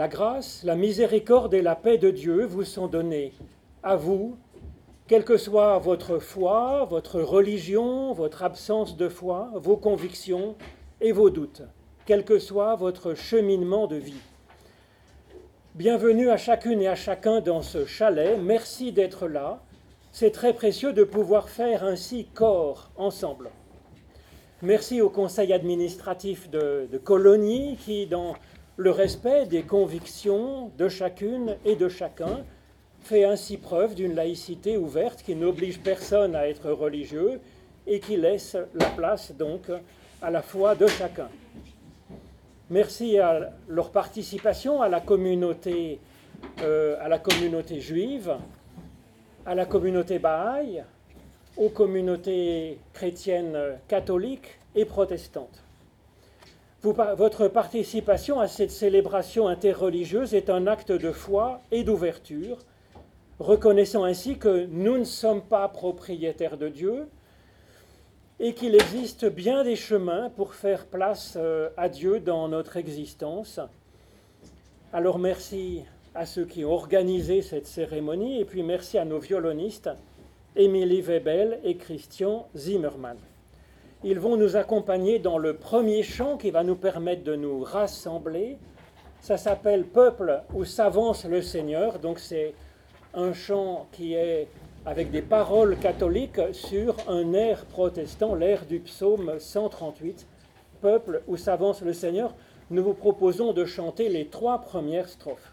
La grâce, la miséricorde et la paix de Dieu vous sont données, à vous, quelle que soit votre foi, votre religion, votre absence de foi, vos convictions et vos doutes, quel que soit votre cheminement de vie. Bienvenue à chacune et à chacun dans ce chalet, merci d'être là. C'est très précieux de pouvoir faire ainsi corps ensemble. Merci au conseil administratif de, de Colonie qui, dans le respect des convictions de chacune et de chacun, fait ainsi preuve d'une laïcité ouverte qui n'oblige personne à être religieux et qui laisse la place donc à la foi de chacun. Merci à leur participation à la communauté, euh, juive, à la communauté bahaï, aux communautés chrétiennes catholiques et protestantes. Votre participation à cette célébration interreligieuse est un acte de foi et d'ouverture reconnaissant ainsi que nous ne sommes pas propriétaires de Dieu et qu'il existe bien des chemins pour faire place euh, à Dieu dans notre existence. Alors merci à ceux qui ont organisé cette cérémonie et puis merci à nos violonistes Émilie Webel et Christian Zimmermann. Ils vont nous accompagner dans le premier chant qui va nous permettre de nous rassembler. Ça s'appelle Peuple où s'avance le Seigneur, donc c'est un chant qui est avec des paroles catholiques sur un air protestant, l'air du psaume 138, Peuple où s'avance le Seigneur. Nous vous proposons de chanter les trois premières strophes.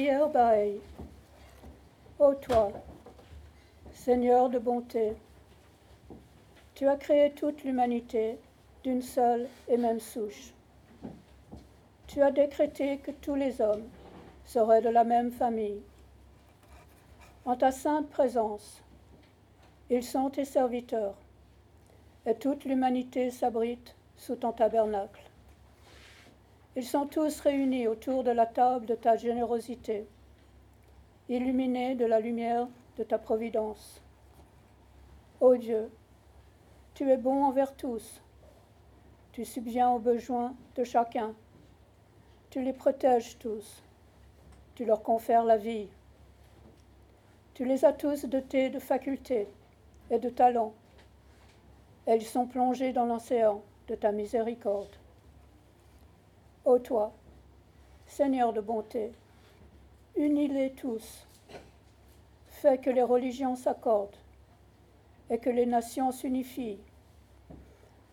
Prière. Ô toi, Seigneur de bonté, tu as créé toute l'humanité d'une seule et même souche. Tu as décrété que tous les hommes seraient de la même famille. En ta sainte présence, ils sont tes serviteurs, et toute l'humanité s'abrite sous ton tabernacle. Ils sont tous réunis autour de la table de ta générosité, illuminés de la lumière de ta providence. Ô Dieu, tu es bon envers tous. Tu subviens aux besoins de chacun. Tu les protèges tous. Tu leur confères la vie. Tu les as tous dotés de facultés et de talents. Elles sont plongées dans l'océan de ta miséricorde. Ô toi, Seigneur de bonté, unis-les tous. Fais que les religions s'accordent et que les nations s'unifient,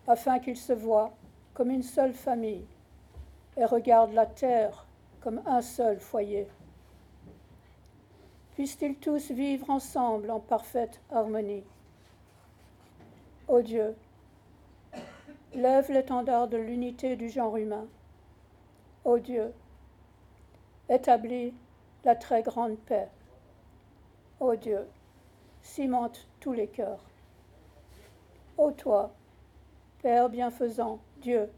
afin qu'ils se voient comme une seule famille et regardent la terre comme un seul foyer. Puissent-ils tous vivre ensemble en parfaite harmonie. Ô Dieu, lève l'étendard de l'unité du genre humain. Ô Dieu, établis la très grande paix. Ô Dieu, cimente tous les cœurs. Ô toi, Père bienfaisant, Dieu,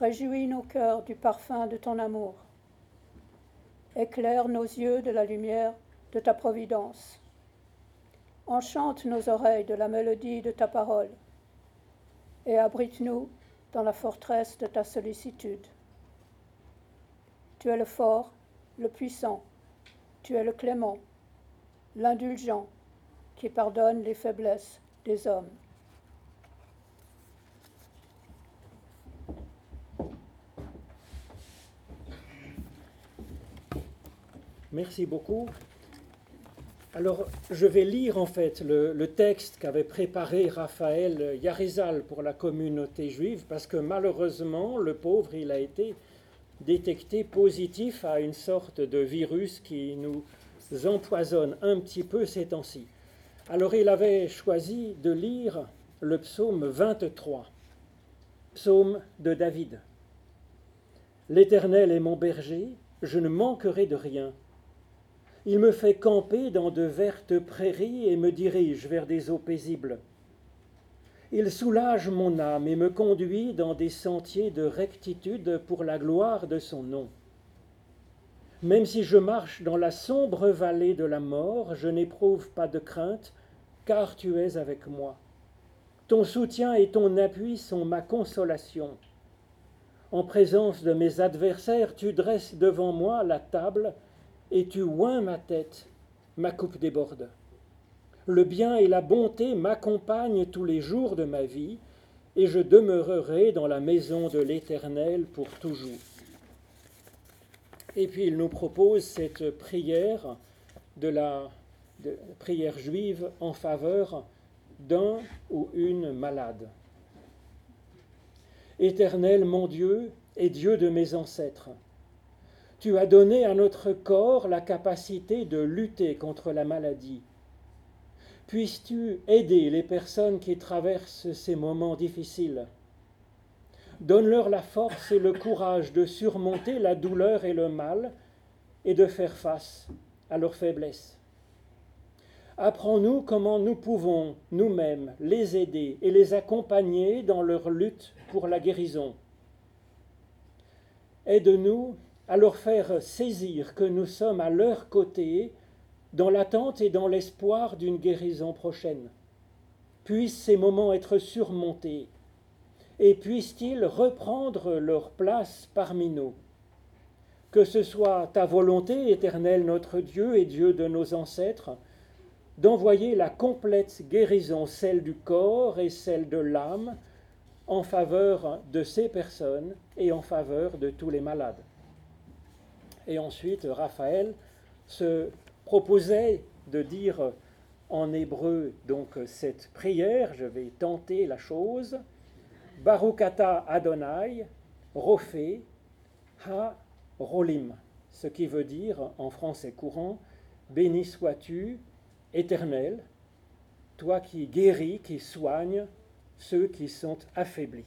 réjouis nos cœurs du parfum de ton amour. Éclaire nos yeux de la lumière de ta providence. Enchante nos oreilles de la mélodie de ta parole et abrite-nous dans la forteresse de ta sollicitude. Tu es le fort, le puissant, tu es le clément, l'indulgent, qui pardonne les faiblesses des hommes. Merci beaucoup. Alors, je vais lire en fait le, texte qu'avait préparé Raphaël Yarizal pour la communauté juive, parce que malheureusement, le pauvre, il a été détecté positif à une sorte de virus qui nous empoisonne un petit peu ces temps-ci. Alors il avait choisi de lire le psaume 23, psaume de David. L'Éternel est mon berger, je ne manquerai de rien. Il me fait camper dans de vertes prairies et me dirige vers des eaux paisibles. Il soulage mon âme et me conduit dans des sentiers de rectitude pour la gloire de son nom. Même si je marche dans la sombre vallée de la mort, je n'éprouve pas de crainte, car tu es avec moi. Ton soutien et ton appui sont ma consolation. En présence de mes adversaires, tu dresses devant moi la table et tu oins ma tête, ma coupe déborde. Le bien et la bonté m'accompagnent tous les jours de ma vie, et je demeurerai dans la maison de l'Éternel pour toujours. Et puis il nous propose cette prière de la prière juive en faveur d'un ou une malade. Éternel mon Dieu et Dieu de mes ancêtres, tu as donné à notre corps la capacité de lutter contre la maladie. Puisses-tu aider les personnes qui traversent ces moments difficiles? Donne-leur la force et le courage de surmonter la douleur et le mal et de faire face à leurs faiblesses. Apprends-nous comment nous pouvons nous-mêmes les aider et les accompagner dans leur lutte pour la guérison. Aide-nous à leur faire saisir que nous sommes à leur côté dans l'attente et dans l'espoir d'une guérison prochaine. Puissent ces moments être surmontés et puissent-ils reprendre leur place parmi nous. Que ce soit ta volonté, éternel notre Dieu et Dieu de nos ancêtres, d'envoyer la complète guérison, celle du corps et celle de l'âme, en faveur de ces personnes et en faveur de tous les malades. Et ensuite, Raphaël se proposait de dire en hébreu donc cette prière, je vais tenter la chose, Barukata Adonai, Rophé, Ha Rolim, ce qui veut dire en français courant, Béni sois-tu, éternel, toi qui guéris, qui soignes ceux qui sont affaiblis.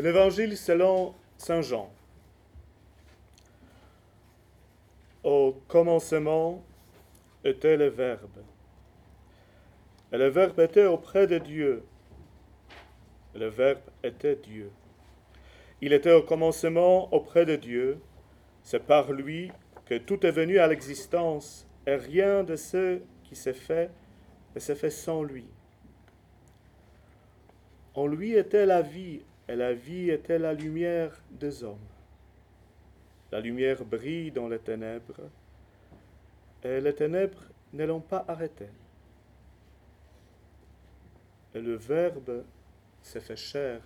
De l'Évangile selon Saint Jean. Au commencement était le Verbe. Et le Verbe était auprès de Dieu. le Verbe était Dieu. Il était au commencement auprès de Dieu. C'est par lui que tout est venu à l'existence, et rien de ce qui s'est fait ne s'est fait sans lui. En lui était la vie, et la vie était la lumière des hommes. La lumière brille dans les ténèbres, et les ténèbres ne l'ont pas arrêté. Et le Verbe s'est fait chair,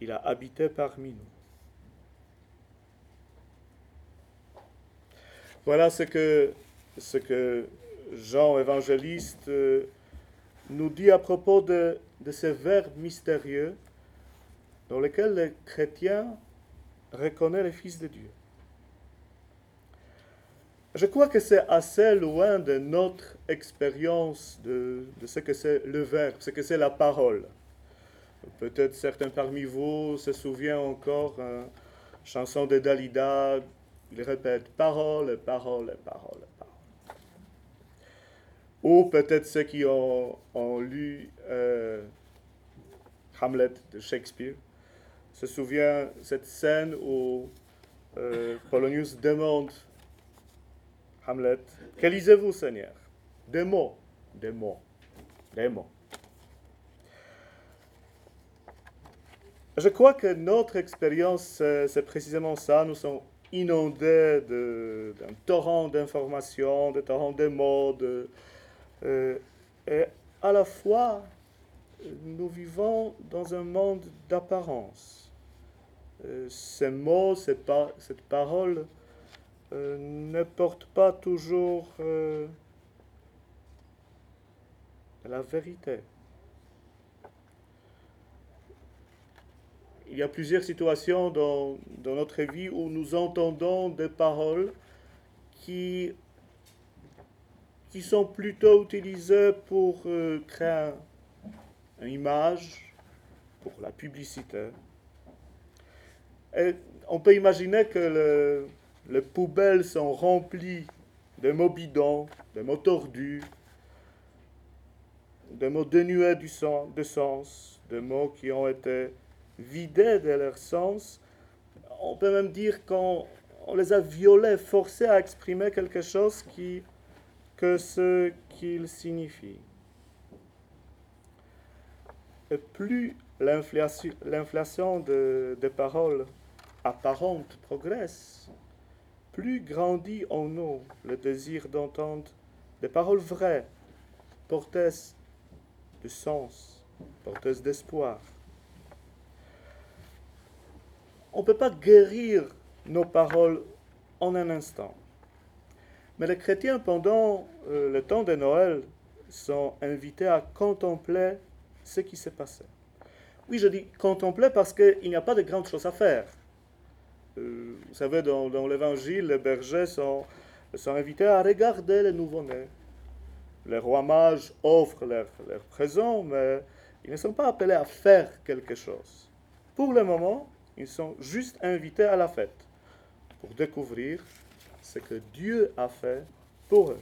il a habité parmi nous. Voilà ce que, ce que Jean évangéliste euh, nous dit à propos de, de ce verbe mystérieux dans lequel le chrétien reconnaît le Fils de Dieu. Je crois que c'est assez loin de notre expérience de, ce que c'est le verbe, ce que c'est la parole. Peut-être certains parmi vous se souviennent encore une chanson de Dalida, il répète parole, parole, parole, parole. Ou peut-être ceux qui ont, lu euh, Hamlet de Shakespeare se souvient cette scène où euh, Polonius demande Hamlet, que lisez-vous Seigneur? Des mots, des mots, des mots. Je crois que notre expérience, c'est précisément ça. Nous sommes inondés d'un torrent d'informations, d'un torrent de mots. Euh, et à la fois, nous vivons dans un monde d'apparence. Euh, ces mots, cette, parole euh, ne portent pas toujours euh, la vérité. Il y a plusieurs situations dans, dans, notre vie où nous entendons des paroles qui, qui sont plutôt utilisées pour créer une image, pour la publicité on peut imaginer que les poubelles sont remplies de mots bidons, de mots tordus, des mots dénués de sens, des mots qui ont été vidés de leur sens. On peut même dire qu'on on les a violés, forcés à exprimer quelque chose que ce qu'ils signifient. Et plus l'inflation de, des paroles apparentes progresse, plus grandit en nous le désir d'entendre des paroles vraies, porteuses de sens, porteuses d'espoir. On ne peut pas guérir nos paroles en un instant. Mais les chrétiens, pendant euh, le temps de Noël, sont invités à contempler ce qui s'est passé. Oui, je dis contempler parce qu'il n'y a pas de grandes choses à faire. Euh, vous savez, dans, l'évangile, les bergers sont, invités à regarder les nouveau-nés. Les rois mages offrent leur présents, mais ils ne sont pas appelés à faire quelque chose. Pour le moment, ils sont juste invités à la fête pour découvrir ce que Dieu a fait pour eux.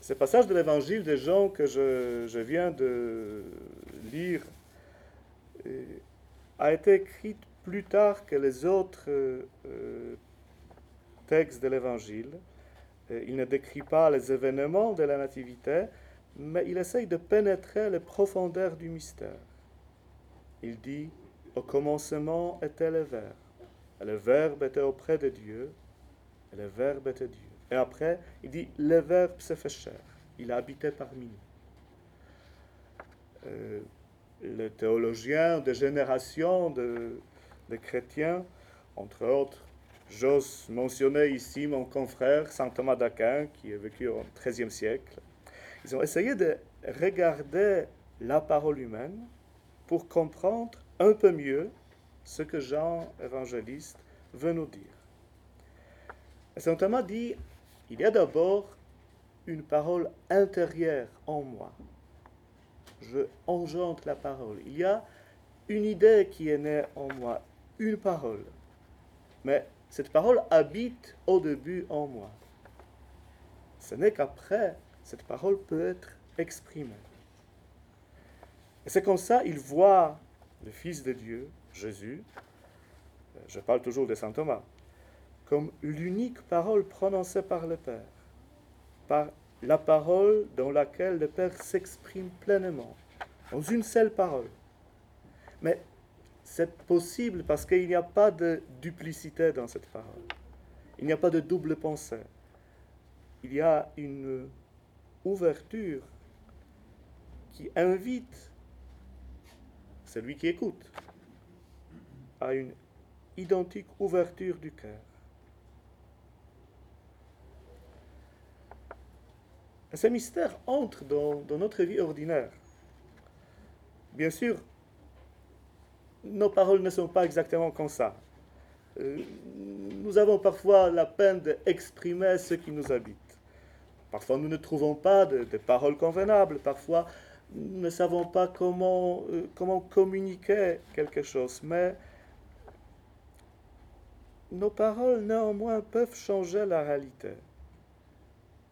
Ce passage de l'évangile des gens que je, viens de lire euh, a été écrit plus tard que les autres euh, textes de l'évangile. Euh, il ne décrit pas les événements de la Nativité, mais il essaye de pénétrer les profondeurs du mystère. Il dit au commencement était le Verbe. Et le Verbe était auprès de Dieu. Et le Verbe était Dieu. Et après, il dit, le Verbe s'est fait chair. Il a habité parmi nous. Euh, les théologiens de génération de, chrétiens, entre autres, j'ose mentionner ici mon confrère Saint Thomas d'Aquin, qui a vécu au XIIIe siècle. Ils ont essayé de regarder la parole humaine pour comprendre un peu mieux ce que Jean évangéliste veut nous dire. Saint Thomas dit, il y a d'abord une parole intérieure en moi. Je engendre la parole. Il y a une idée qui est née en moi, une parole. Mais cette parole habite au début en moi. Ce n'est qu'après, cette parole peut être exprimée. Et c'est comme ça, il voit le Fils de Dieu, Jésus, je parle toujours de Saint Thomas, comme l'unique parole prononcée par le Père, par la parole dans laquelle le Père s'exprime pleinement, dans une seule parole. Mais c'est possible parce qu'il n'y a pas de duplicité dans cette parole. Il n'y a pas de double pensée. Il y a une ouverture qui invite celui qui écoute, a une identique ouverture du cœur. Ce mystère entre dans, notre vie ordinaire. Bien sûr, nos paroles ne sont pas exactement comme ça. Euh, nous avons parfois la peine d'exprimer ce qui nous habite. Parfois, nous ne trouvons pas de, paroles convenables. Parfois, nous ne savons pas euh, comment communiquer quelque chose, mais nos paroles néanmoins peuvent changer la réalité.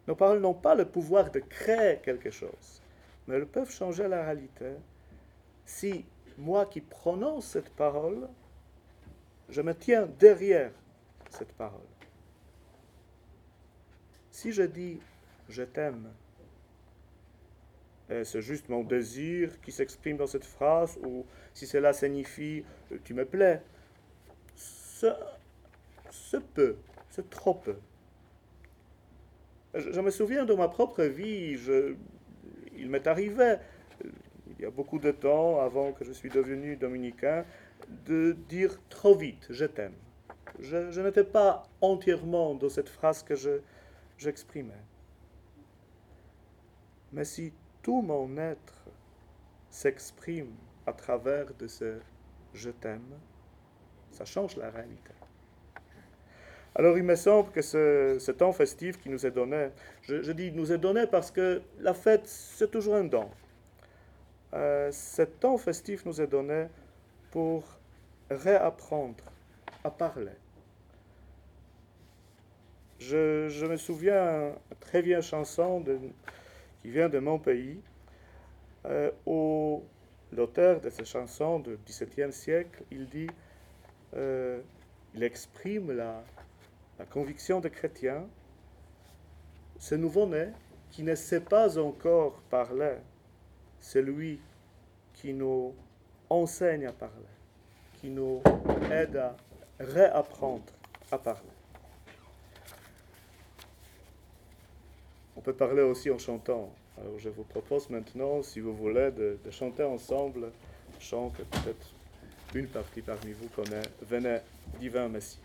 Nos paroles n'ont pas le pouvoir de créer quelque chose, mais elles peuvent changer la réalité si moi qui prononce cette parole, je me tiens derrière cette parole. Si je dis je t'aime, c'est juste mon désir qui s'exprime dans cette phrase, ou si cela signifie euh, tu me plais, ce, peu, c'est trop peu. Je, me souviens de ma propre vie, je, il m'est arrivé, euh, il y a beaucoup de temps avant que je suis devenu dominicain, de dire trop vite je t'aime. Je, je n'étais pas entièrement dans cette phrase que j'exprimais. Mais si tout mon être s'exprime à travers de ce je t'aime, ça change la réalité. Alors il me semble que ce, temps festif qui nous est donné, je, dis nous est donné parce que la fête, c'est toujours un don. Euh, ce temps festif nous est donné pour réapprendre à parler. Je, me souviens d'une très vieille chanson qui vient de mon pays, euh, où l'auteur de cette chanson du XVIIe siècle, il dit, euh, il exprime la, la conviction des chrétiens, ce nouveau-né qui ne sait pas encore parler, c'est lui qui nous enseigne à parler, qui nous aide à réapprendre à parler. On peut parler aussi en chantant. Alors je vous propose maintenant, si vous voulez, de, chanter ensemble un chant que peut-être une partie parmi vous connaît, Venez, divin Messie.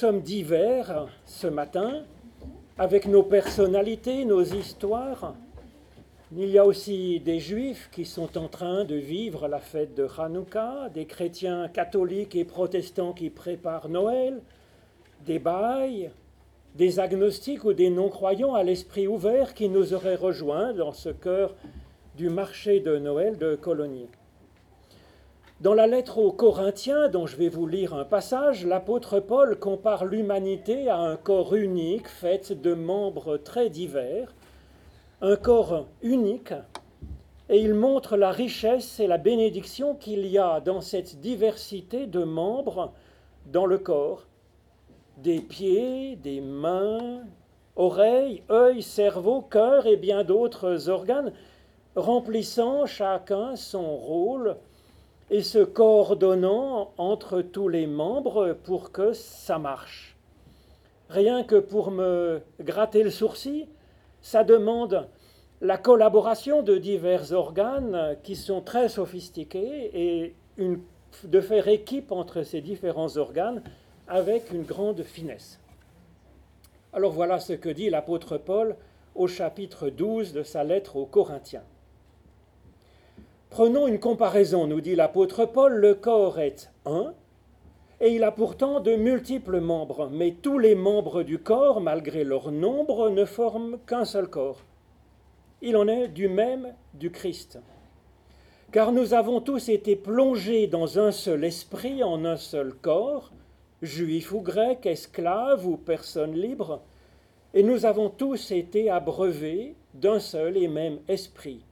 Sommes divers ce matin, avec nos personnalités, nos histoires. Il y a aussi des juifs qui sont en train de vivre la fête de Hanouka, des chrétiens catholiques et protestants qui préparent Noël, des bails, des agnostiques ou des non-croyants à l'esprit ouvert qui nous auraient rejoints dans ce cœur du marché de Noël de Colonie. Dans la lettre aux Corinthiens, dont je vais vous lire un passage, l'apôtre Paul compare l'humanité à un corps unique fait de membres très divers, un corps unique, et il montre la richesse et la bénédiction qu'il y a dans cette diversité de membres dans le corps, des pieds, des mains, oreilles, œils, cerveau, cœur et bien d'autres organes, remplissant chacun son rôle et se coordonnant entre tous les membres pour que ça marche. Rien que pour me gratter le sourcil, ça demande la collaboration de divers organes qui sont très sophistiqués et de faire équipe entre ces différents organes avec une grande finesse. Alors voilà ce que dit l'apôtre Paul au chapitre 12 de sa lettre aux Corinthiens. Prenons une comparaison, nous dit l'apôtre Paul, le corps est un, et il a pourtant de multiples membres, mais tous les membres du corps, malgré leur nombre, ne forment qu'un seul corps. Il en est du même du Christ. Car nous avons tous été plongés dans un seul esprit, en un seul corps, juifs ou grecs, esclaves ou personnes libres, et nous avons tous été abreuvés d'un seul et même esprit.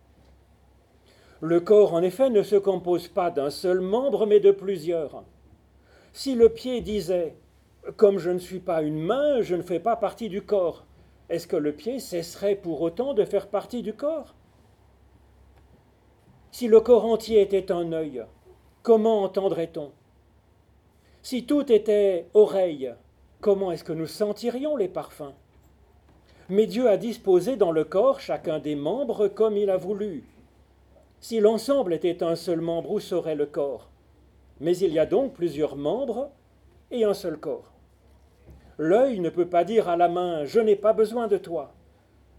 Le corps, en effet, ne se compose pas d'un seul membre, mais de plusieurs. Si le pied disait Comme je ne suis pas une main, je ne fais pas partie du corps, est-ce que le pied cesserait pour autant de faire partie du corps? Si le corps entier était un œil, comment entendrait-on? Si tout était oreille, comment est-ce que nous sentirions les parfums? Mais Dieu a disposé dans le corps chacun des membres comme il a voulu. Si l'ensemble était un seul membre, où serait le corps? Mais il y a donc plusieurs membres et un seul corps. L'œil ne peut pas dire à la main Je n'ai pas besoin de toi,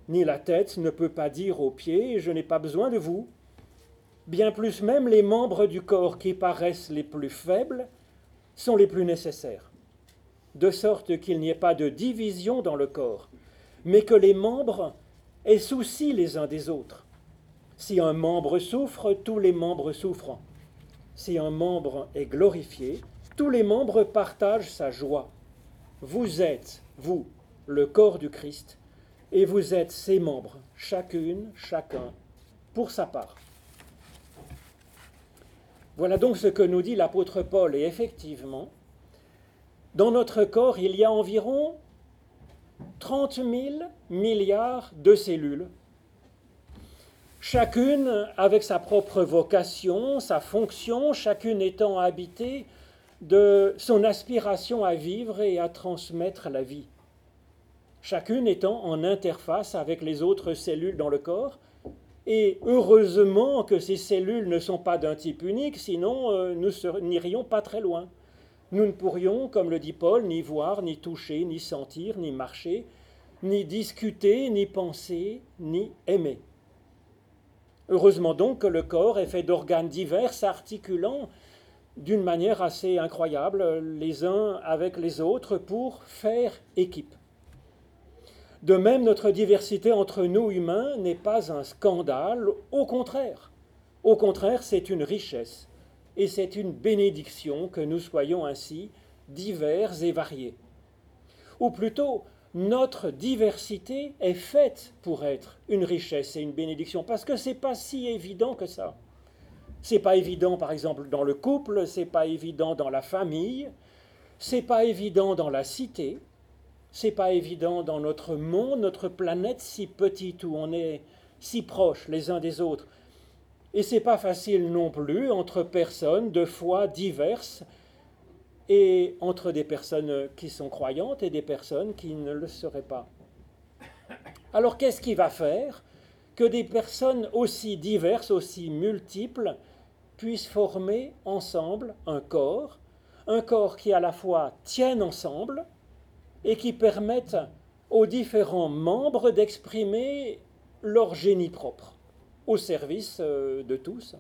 ni la tête ne peut pas dire aux pieds Je n'ai pas besoin de vous. Bien plus même les membres du corps qui paraissent les plus faibles sont les plus nécessaires, de sorte qu'il n'y ait pas de division dans le corps, mais que les membres aient souci les uns des autres. Si un membre souffre, tous les membres souffrent. Si un membre est glorifié, tous les membres partagent sa joie. Vous êtes, vous, le corps du Christ, et vous êtes ses membres, chacune, chacun, pour sa part. Voilà donc ce que nous dit l'apôtre Paul, et effectivement, dans notre corps, il y a environ 30 000 milliards de cellules, chacune avec sa propre vocation, sa fonction, chacune étant habitée de son aspiration à vivre et à transmettre la vie. Chacune étant en interface avec les autres cellules dans le corps, et heureusement que ces cellules ne sont pas d'un type unique, sinon euh, nous n'irions pas très loin. Nous ne pourrions, comme le dit Paul, ni voir, ni toucher, ni sentir, ni marcher, ni discuter, ni penser, ni aimer. Heureusement donc que le corps est fait d'organes divers articulant d'une manière assez incroyable les uns avec les autres pour faire équipe. De même, notre diversité entre nous humains n'est pas un scandale, au contraire. Au contraire, c'est une richesse et c'est une bénédiction que nous soyons ainsi divers et variés. Ou plutôt, notre diversité est faite pour être une richesse et une bénédiction, parce que ce n'est pas si évident que ça. C'est pas évident, par exemple, dans le couple, c'est pas évident dans la famille, c'est pas évident dans la cité, c'est pas évident dans notre monde, notre planète si petite où on est si proches les uns des autres. Et c'est pas facile non plus entre personnes de foi diverses et entre des personnes qui sont croyantes et des personnes qui ne le seraient pas. Alors qu'est-ce qui va faire que des personnes aussi diverses, aussi multiples, puissent former ensemble un corps, un corps qui à la fois tienne ensemble et qui permette aux différents membres d'exprimer leur génie propre au service euh, de tous.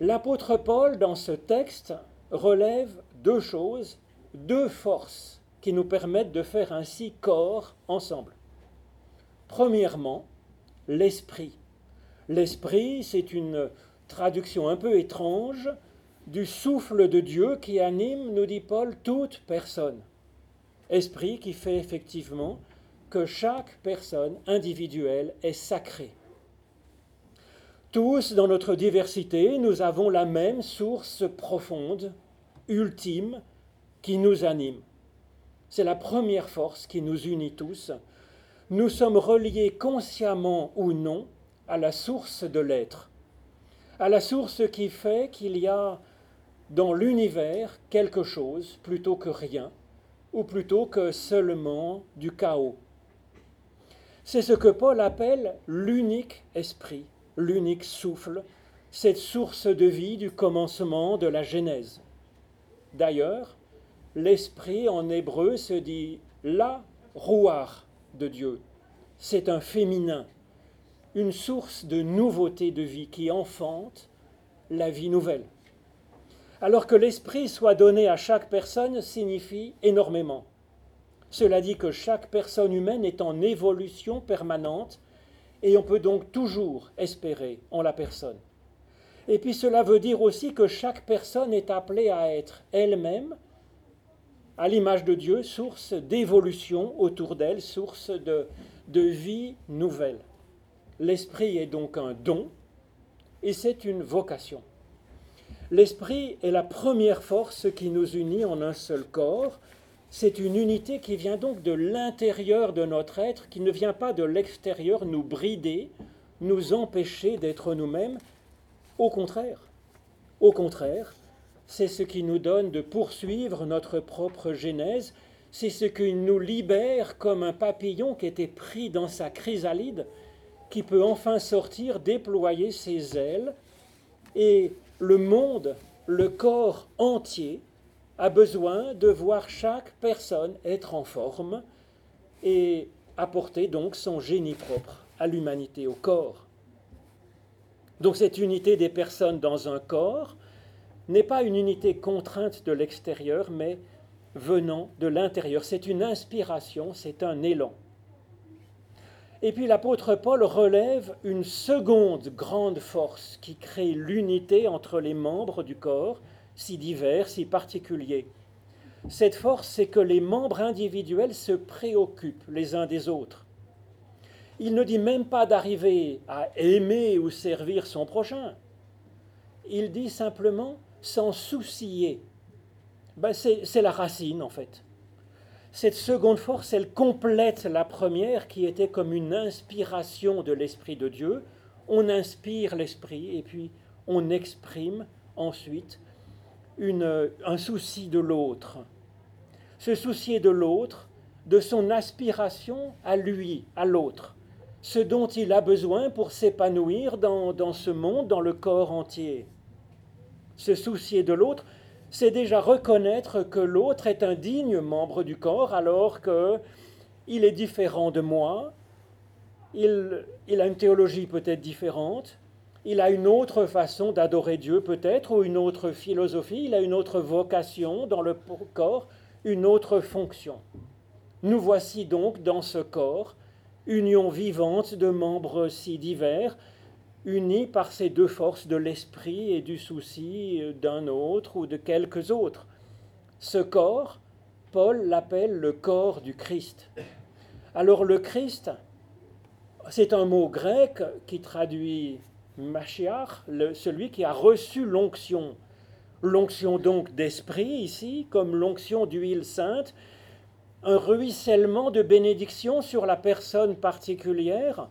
L'apôtre Paul, dans ce texte, relève deux choses, deux forces qui nous permettent de faire ainsi corps ensemble. Premièrement, l'esprit. L'esprit, c'est une traduction un peu étrange du souffle de Dieu qui anime, nous dit Paul, toute personne. Esprit qui fait effectivement que chaque personne individuelle est sacrée. Tous, dans notre diversité, nous avons la même source profonde, ultime, qui nous anime. C'est la première force qui nous unit tous. Nous sommes reliés consciemment ou non à la source de l'être, à la source qui fait qu'il y a dans l'univers quelque chose plutôt que rien, ou plutôt que seulement du chaos. C'est ce que Paul appelle l'unique esprit, l'unique souffle, cette source de vie du commencement de la Genèse. D'ailleurs, l'esprit en hébreu se dit la rouar de Dieu. C'est un féminin une source de nouveauté de vie qui enfante la vie nouvelle. Alors que l'esprit soit donné à chaque personne signifie énormément. Cela dit que chaque personne humaine est en évolution permanente et on peut donc toujours espérer en la personne. Et puis cela veut dire aussi que chaque personne est appelée à être elle-même, à l'image de Dieu, source d'évolution autour d'elle, source de, de vie nouvelle. L'esprit est donc un don et c'est une vocation. L'esprit est la première force qui nous unit en un seul corps. C'est une unité qui vient donc de l'intérieur de notre être, qui ne vient pas de l'extérieur nous brider, nous empêcher d'être nous-mêmes, Au contraire, au contraire, c'est ce qui nous donne de poursuivre notre propre genèse, c'est ce qui nous libère comme un papillon qui était pris dans sa chrysalide, qui peut enfin sortir, déployer ses ailes, et le monde, le corps entier, a besoin de voir chaque personne être en forme et apporter donc son génie propre à l'humanité, au corps. Donc cette unité des personnes dans un corps n'est pas une unité contrainte de l'extérieur, mais venant de l'intérieur. C'est une inspiration, c'est un élan. Et puis l'apôtre Paul relève une seconde grande force qui crée l'unité entre les membres du corps, si divers, si particuliers. Cette force, c'est que les membres individuels se préoccupent les uns des autres. Il ne dit même pas d'arriver à aimer ou servir son prochain. Il dit simplement s'en soucier. Ben, c'est la racine en fait. Cette seconde force, elle complète la première qui était comme une inspiration de l'Esprit de Dieu. On inspire l'Esprit et puis on exprime ensuite un souci de l'autre. Se soucier de l'autre, de son aspiration à lui, à l'autre, ce dont il a besoin pour s'épanouir dans, dans ce monde, dans le corps entier. Se soucier de l'autre, c'est déjà reconnaître que l'autre est un digne membre du corps alors qu'il est différent de moi, il, il a une théologie peut-être différente, il a une autre façon d'adorer Dieu peut-être, ou une autre philosophie, il a une autre vocation dans le corps, une autre fonction. Nous voici donc dans ce corps, union vivante de membres si divers, unis par ces deux forces de l'esprit et du souci d'un autre ou de quelques autres. Ce corps, Paul l'appelle le corps du Christ. Alors le Christ, c'est un mot grec qui traduit Machiach, celui qui a reçu l'onction. L'onction donc d'esprit ici, comme l'onction d'huile sainte, un ruissellement de bénédiction sur la personne particulière.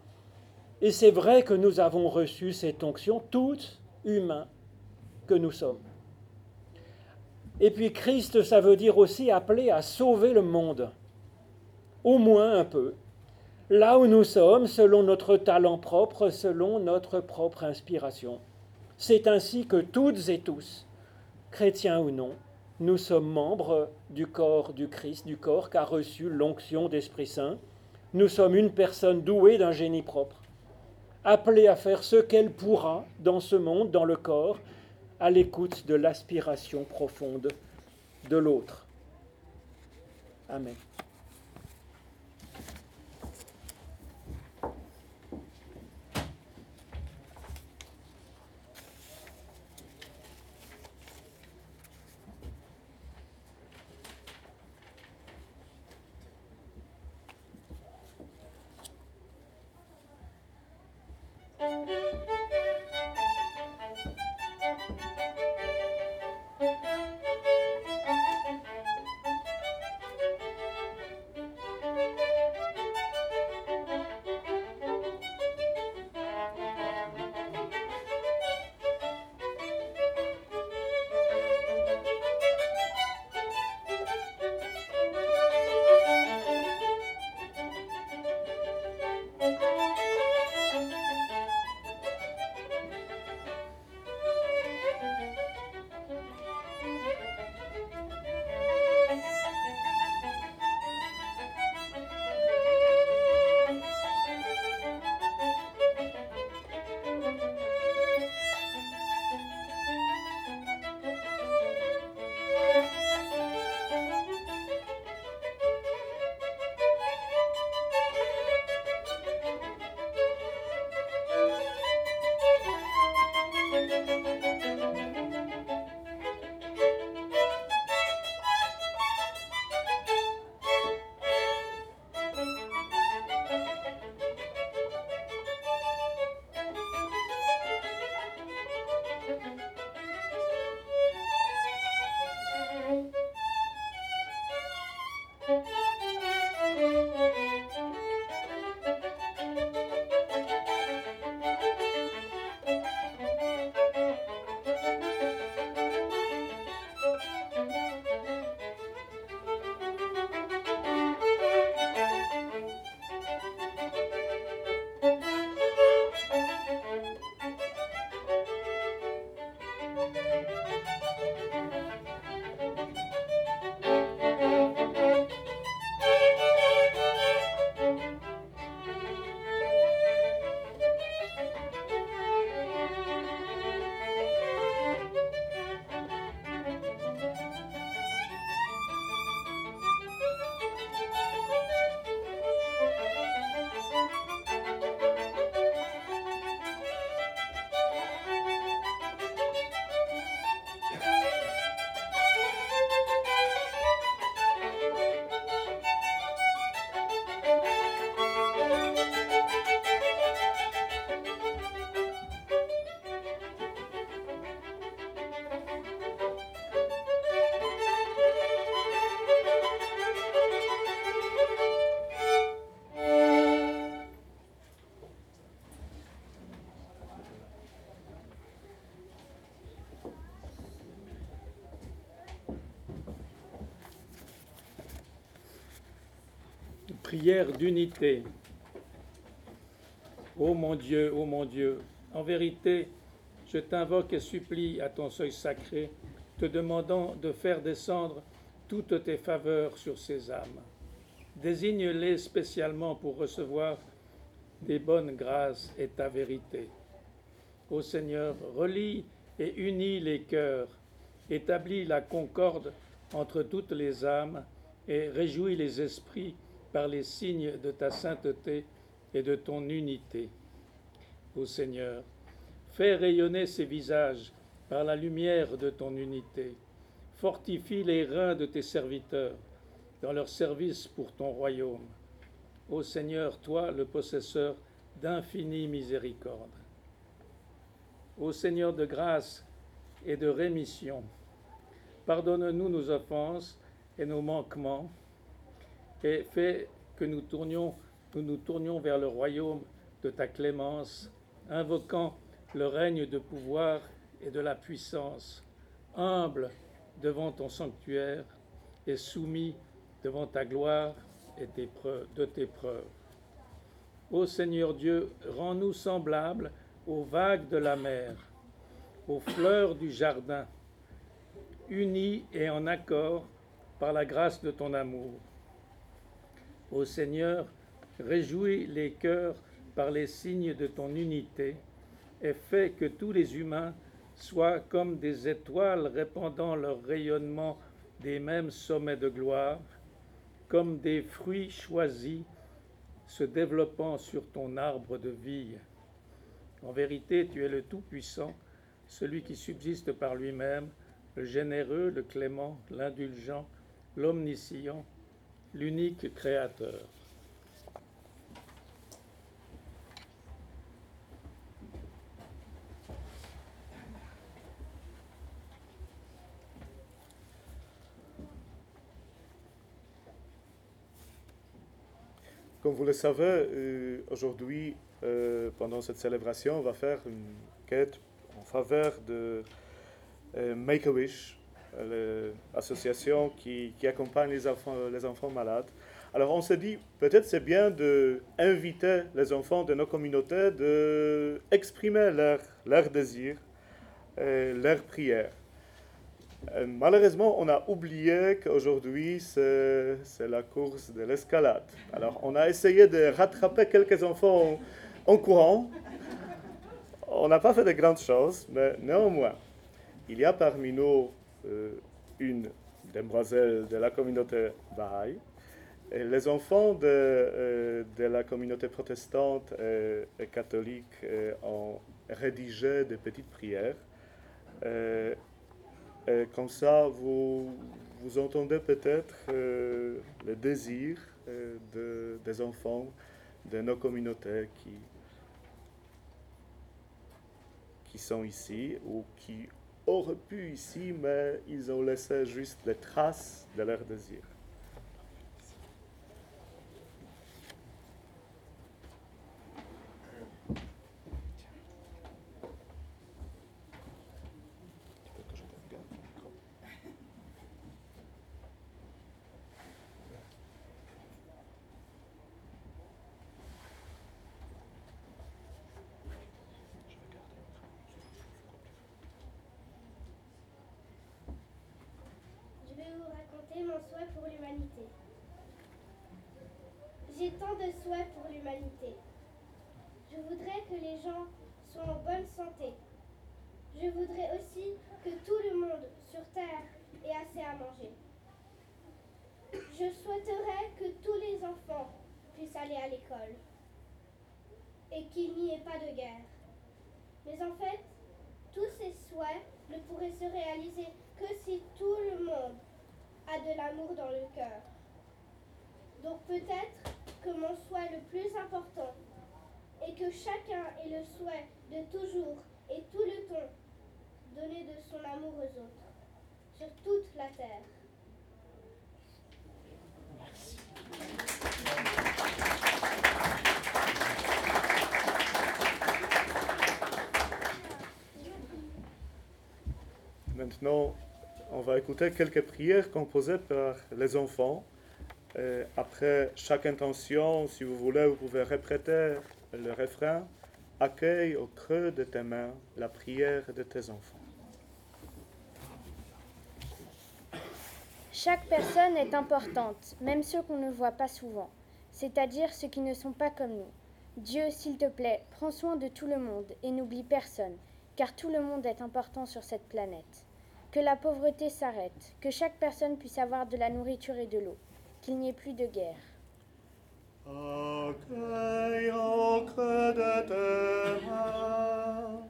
Et c'est vrai que nous avons reçu cette onction, tous humains que nous sommes. Et puis Christ, ça veut dire aussi appeler à sauver le monde, au moins un peu, là où nous sommes, selon notre talent propre, selon notre propre inspiration. C'est ainsi que toutes et tous, chrétiens ou non, nous sommes membres du corps du Christ, du corps qu'a reçu l'onction d'Esprit Saint. Nous sommes une personne douée d'un génie propre, appelée à faire ce qu'elle pourra dans ce monde, dans le corps, à l'écoute de l'aspiration profonde de l'autre. Amen. D'unité. Ô mon Dieu, ô mon Dieu, en vérité, je t'invoque et supplie à ton seuil sacré, te demandant de faire descendre toutes tes faveurs sur ces âmes. Désigne-les spécialement pour recevoir des bonnes grâces et ta vérité. Ô Seigneur, relie et unis les cœurs, établis la concorde entre toutes les âmes et réjouis les esprits par les signes de ta sainteté et de ton unité. Ô Seigneur, fais rayonner ces visages par la lumière de ton unité. Fortifie les reins de tes serviteurs dans leur service pour ton royaume. Ô Seigneur, toi le possesseur d'infinie miséricorde. Ô Seigneur de grâce et de rémission, pardonne-nous nos offenses et nos manquements, et fais que nous, tournions, nous tournions vers le royaume de ta clémence, invoquant le règne de pouvoir et de la puissance, humble devant ton sanctuaire et soumis devant ta gloire et de tes preuves. Ô Seigneur Dieu, rends-nous semblables aux vagues de la mer, aux fleurs du jardin, unis et en accord par la grâce de ton amour. Ô Seigneur, réjouis les cœurs par les signes de ton unité et fais que tous les humains soient comme des étoiles répandant leur rayonnement des mêmes sommets de gloire, comme des fruits choisis se développant sur ton arbre de vie. En vérité, tu es le Tout-Puissant, celui qui subsiste par lui-même, le généreux, le clément, l'indulgent, l'omniscient, l'unique créateur. Comme vous le savez, euh, aujourd'hui, euh, pendant cette célébration, on va faire une quête en faveur de euh, Make-A-Wish, l'association qui, qui, accompagne les enfants, les enfants malades. Alors on s'est dit, peut-être c'est bien d'inviter les enfants de nos communautés de exprimer leurs leur désirs, leurs prières. Euh, malheureusement, on a oublié qu'aujourd'hui, c'est la course de l'escalade. Alors, on a essayé de rattraper quelques enfants en, courant. On n'a pas fait de grandes choses, mais néanmoins, il y a parmi nous euh, une demoiselle de la communauté Baha'i. Et les enfants de, euh, de, la communauté protestante et, catholique ont rédigé des petites prières et comme ça, vous, vous entendez peut-être euh, le désir euh, de, des enfants de nos communautés qui, qui sont ici ou qui auraient pu ici, mais ils ont laissé juste les traces de leur désir. J'ai tant de souhaits pour l'humanité. Je voudrais que les gens soient en bonne santé. Je voudrais aussi que tout le monde sur Terre ait assez à manger. Je souhaiterais que tous les enfants puissent aller à l'école et qu'il n'y ait pas de guerre. Mais en fait, tous ces souhaits ne pourraient se réaliser que si tout le monde a de l'amour dans le cœur. Donc peut-être que mon souhait le plus important est que chacun ait le souhait de toujours et tout le temps donner de son amour aux autres, sur toute la terre. Maintenant, on va écouter quelques prières composées par les enfants après chaque intention, si vous voulez, vous pouvez répéter le refrain Accueille au creux de tes mains la prière de tes enfants. Chaque personne est importante, même ceux qu'on ne voit pas souvent, c'est-à-dire ceux qui ne sont pas comme nous. Dieu, s'il te plaît, prends soin de tout le monde et n'oublie personne, car tout le monde est important sur cette planète. Que la pauvreté s'arrête, que chaque personne puisse avoir de la nourriture et de l'eau, qu'il n'y ait plus de guerre. Accueille au creux de tes mains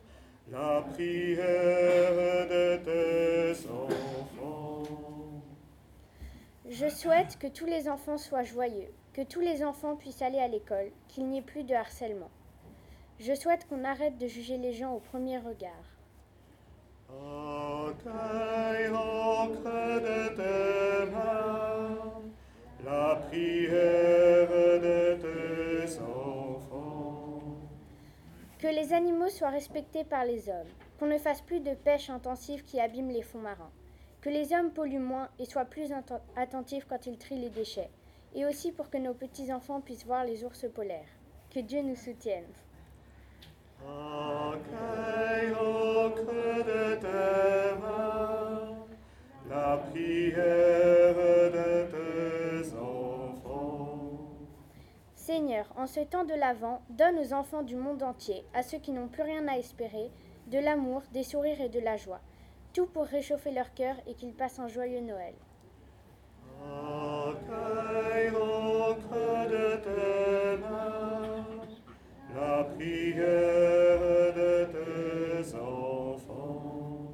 la prière de tes enfants. Je souhaite que tous les enfants soient joyeux, que tous les enfants puissent aller à l'école, qu'il n'y ait plus de harcèlement. Je souhaite qu'on arrête de juger les gens au premier regard. Accueille au creux de tes mains la prière de tes enfants. Que les animaux soient respectés par les hommes, qu'on ne fasse plus de pêche intensive qui abîme les fonds marins, que les hommes polluent moins et soient plus atten- attentifs quand ils trient les déchets, et aussi pour que nos petits-enfants puissent voir les ours polaires. Que Dieu nous soutienne. Accueille au creux de tes mains la prière de tes Seigneur, en ce temps de l'Avent, donne aux enfants du monde entier, à ceux qui n'ont plus rien à espérer, de l'amour, des sourires et de la joie. Tout pour réchauffer leur cœur et qu'ils passent un joyeux Noël. Accueille au creux de tes mains la prière de tes enfants.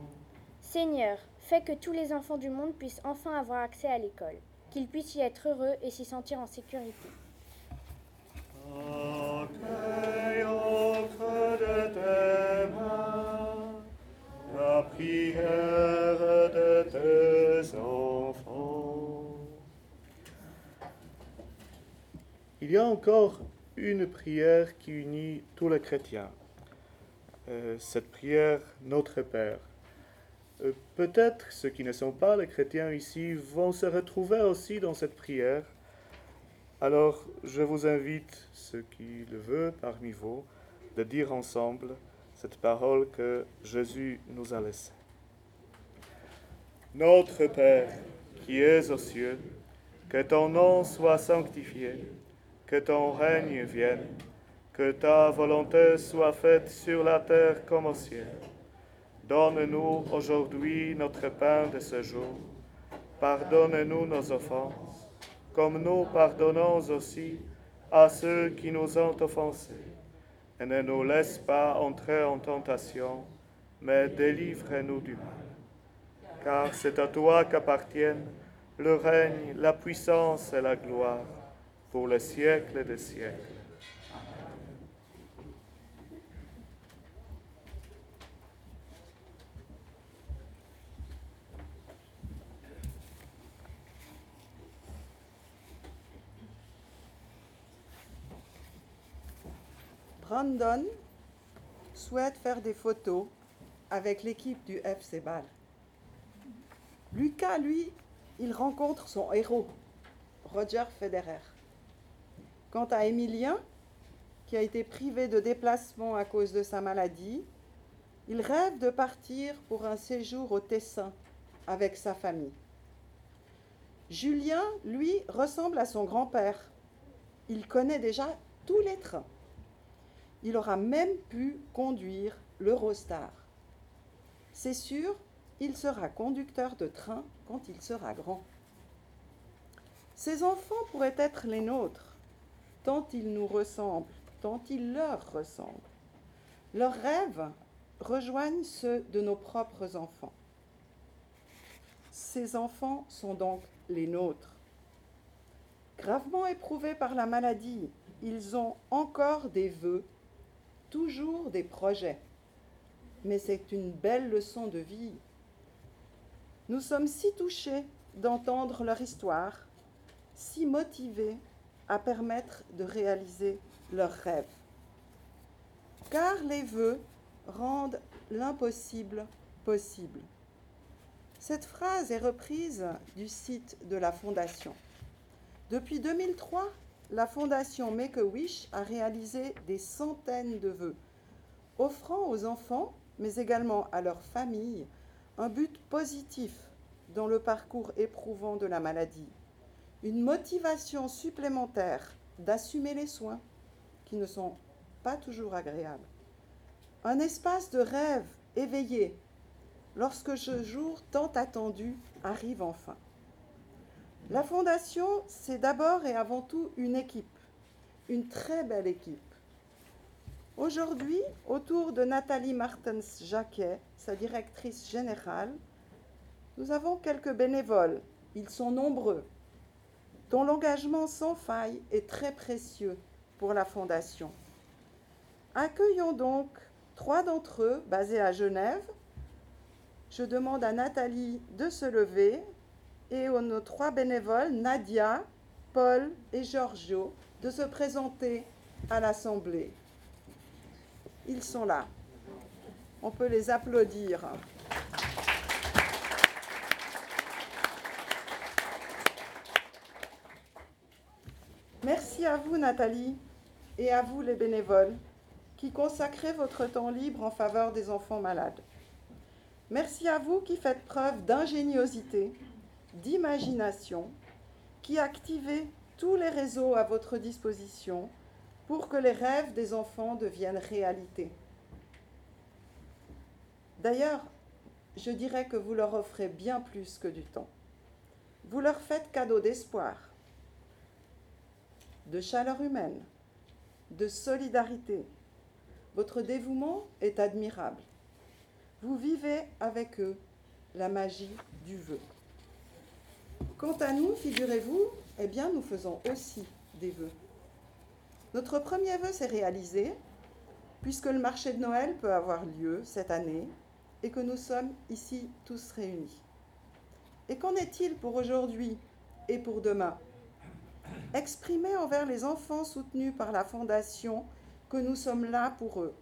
Seigneur, fais que tous les enfants du monde puissent enfin avoir accès à l'école, qu'ils puissent y être heureux et s'y sentir en sécurité. Y a encore une prière qui unit tous les chrétiens. Euh, cette prière, Notre Père. Euh, Peut-être ceux qui ne sont pas les chrétiens ici vont se retrouver aussi dans cette prière. Alors, je vous invite, ceux qui le veulent parmi vous, de dire ensemble cette parole que Jésus nous a laissée. Notre Père, qui es aux cieux, que ton nom soit sanctifié, que ton règne vienne, que ta volonté soit faite sur la terre comme au ciel. Donne-nous aujourd'hui notre pain de ce jour. Pardonne-nous nos offenses, comme nous pardonnons aussi à ceux qui nous ont offensés. Et ne nous laisse pas entrer en tentation, mais délivre-nous du mal. Car c'est à toi qu'appartiennent le règne, la puissance et la gloire pour les siècles des siècles. Brandon souhaite faire des photos avec l'équipe du FC Bâle. Lucas, lui, il rencontre son héros, Roger Federer. Quant à Emilien, qui a été privé de déplacement à cause de sa maladie, il rêve de partir pour un séjour au Tessin avec sa famille. Julien, lui, ressemble à son grand-père. Il connaît déjà tous les trains. Il aura même pu conduire l'Eurostar. C'est sûr, il sera conducteur de train quand il sera grand. Ces enfants pourraient être les nôtres, tant ils nous ressemblent, tant ils leur ressemblent. Leurs rêves rejoignent ceux de nos propres enfants. Ces enfants sont donc les nôtres. Gravement éprouvés par la maladie, ils ont encore des vœux, toujours des projets. Mais c'est une belle leçon de vie. Nous sommes si touchés d'entendre leur histoire, si motivés à permettre de réaliser leurs rêves. Car les vœux rendent l'impossible possible. Cette phrase est reprise du site de la Fondation. Depuis 2003, la fondation Make-A-Wish a réalisé des centaines de vœux, offrant aux enfants, mais également à leurs familles, un but positif dans le parcours éprouvant de la maladie, une motivation supplémentaire d'assumer les soins qui ne sont pas toujours agréables, un espace de rêve éveillé lorsque ce jour tant attendu arrive enfin. La Fondation, c'est d'abord et avant tout une équipe, une très belle équipe. Aujourd'hui, autour de Nathalie Martens-Jacquet, sa directrice générale, nous avons quelques bénévoles, ils sont nombreux, dont l'engagement sans faille est très précieux pour la Fondation. Accueillons donc trois d'entre eux basés à Genève. Je demande à Nathalie de se lever et aux trois bénévoles, Nadia, Paul et Giorgio, de se présenter à l'Assemblée. Ils sont là. On peut les applaudir. Merci à vous, Nathalie, et à vous, les bénévoles, qui consacrez votre temps libre en faveur des enfants malades. Merci à vous qui faites preuve d'ingéniosité, d'imagination, qui activez tous les réseaux à votre disposition pour que les rêves des enfants deviennent réalité. D'ailleurs, je dirais que vous leur offrez bien plus que du temps. Vous leur faites cadeau d'espoir, de chaleur humaine, de solidarité. Votre dévouement est admirable. Vous vivez avec eux la magie du vœu. Quant à nous, figurez-vous, eh bien, nous faisons aussi des vœux. Notre premier vœu s'est réalisé, puisque le marché de Noël peut avoir lieu cette année et que nous sommes ici tous réunis. Et qu'en est-il pour aujourd'hui et pour demain? Exprimer envers les enfants soutenus par la Fondation que nous sommes là pour eux,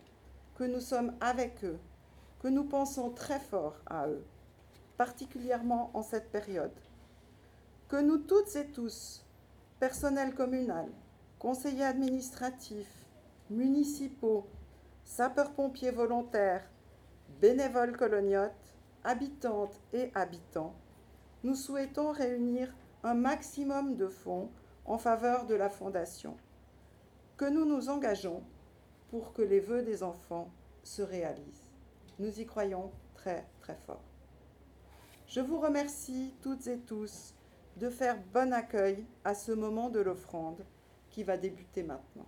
que nous sommes avec eux, que nous pensons très fort à eux, particulièrement en cette période. Que nous toutes et tous, personnel communal, conseillers administratifs, municipaux, sapeurs-pompiers volontaires, bénévoles coloniotes, habitantes et habitants, nous souhaitons réunir un maximum de fonds en faveur de la Fondation, que nous nous engageons pour que les vœux des enfants se réalisent. Nous y croyons très très fort. Je vous remercie toutes et tous de faire bon accueil à ce moment de l'offrande qui va débuter maintenant.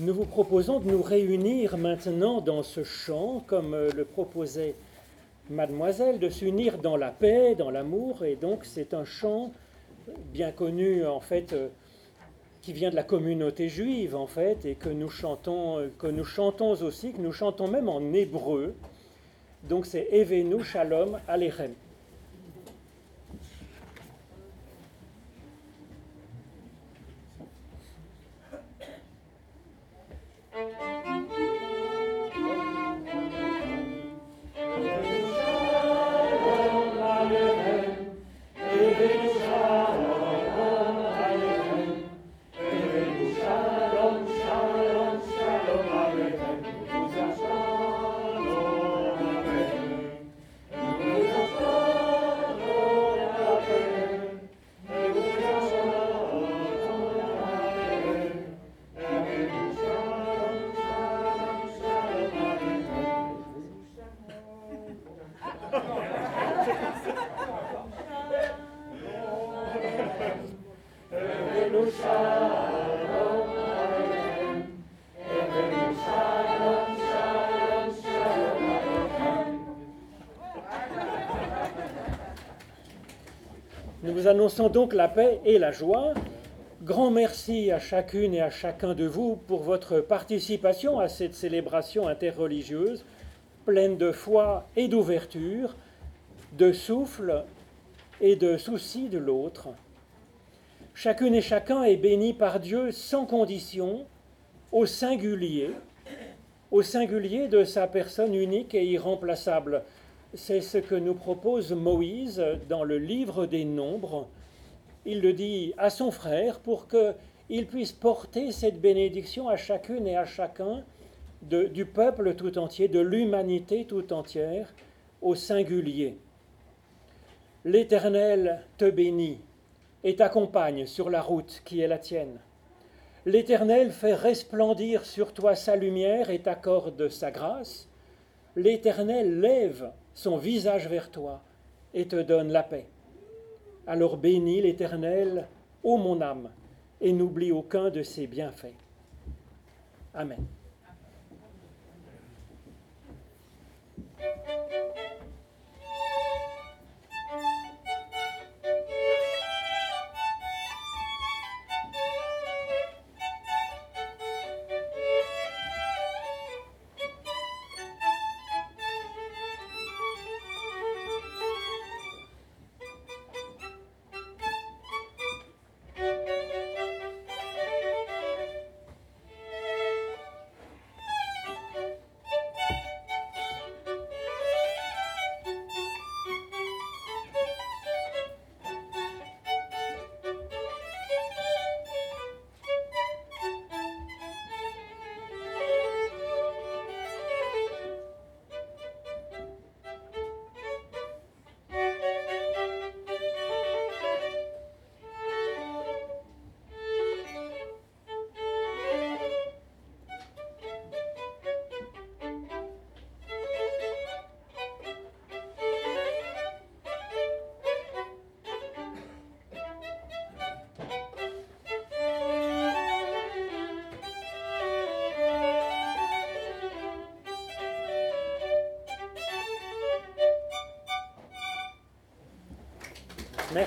Nous vous proposons de nous réunir maintenant dans ce chant, comme euh, le proposait Mademoiselle, de s'unir dans la paix, dans l'amour, et donc c'est un chant bien connu en fait euh, qui vient de la communauté juive en fait et que nous chantons euh, que nous chantons aussi que nous chantons même en hébreu. Donc c'est Evenu Shalom Alechem Annonçons donc la paix et la joie. Grand merci à chacune et à chacun de vous pour votre participation à cette célébration interreligieuse pleine de foi et d'ouverture, de souffle et de souci de l'autre. Chacune et chacun est béni par Dieu sans condition, au singulier, au singulier de sa personne unique et irremplaçable. C'est ce que nous propose Moïse dans le livre des Nombres. Il le dit à son frère pour qu'il puisse porter cette bénédiction à chacune et à chacun du peuple tout entier, de l'humanité tout entière, au singulier. L'Éternel te bénit et t'accompagne sur la route qui est la tienne. L'Éternel fait resplendir sur toi sa lumière et t'accorde sa grâce. L'Éternel lève son visage vers toi et te donne la paix. Alors bénis l'Éternel, ô mon âme, et n'oublie aucun de ses bienfaits. Amen.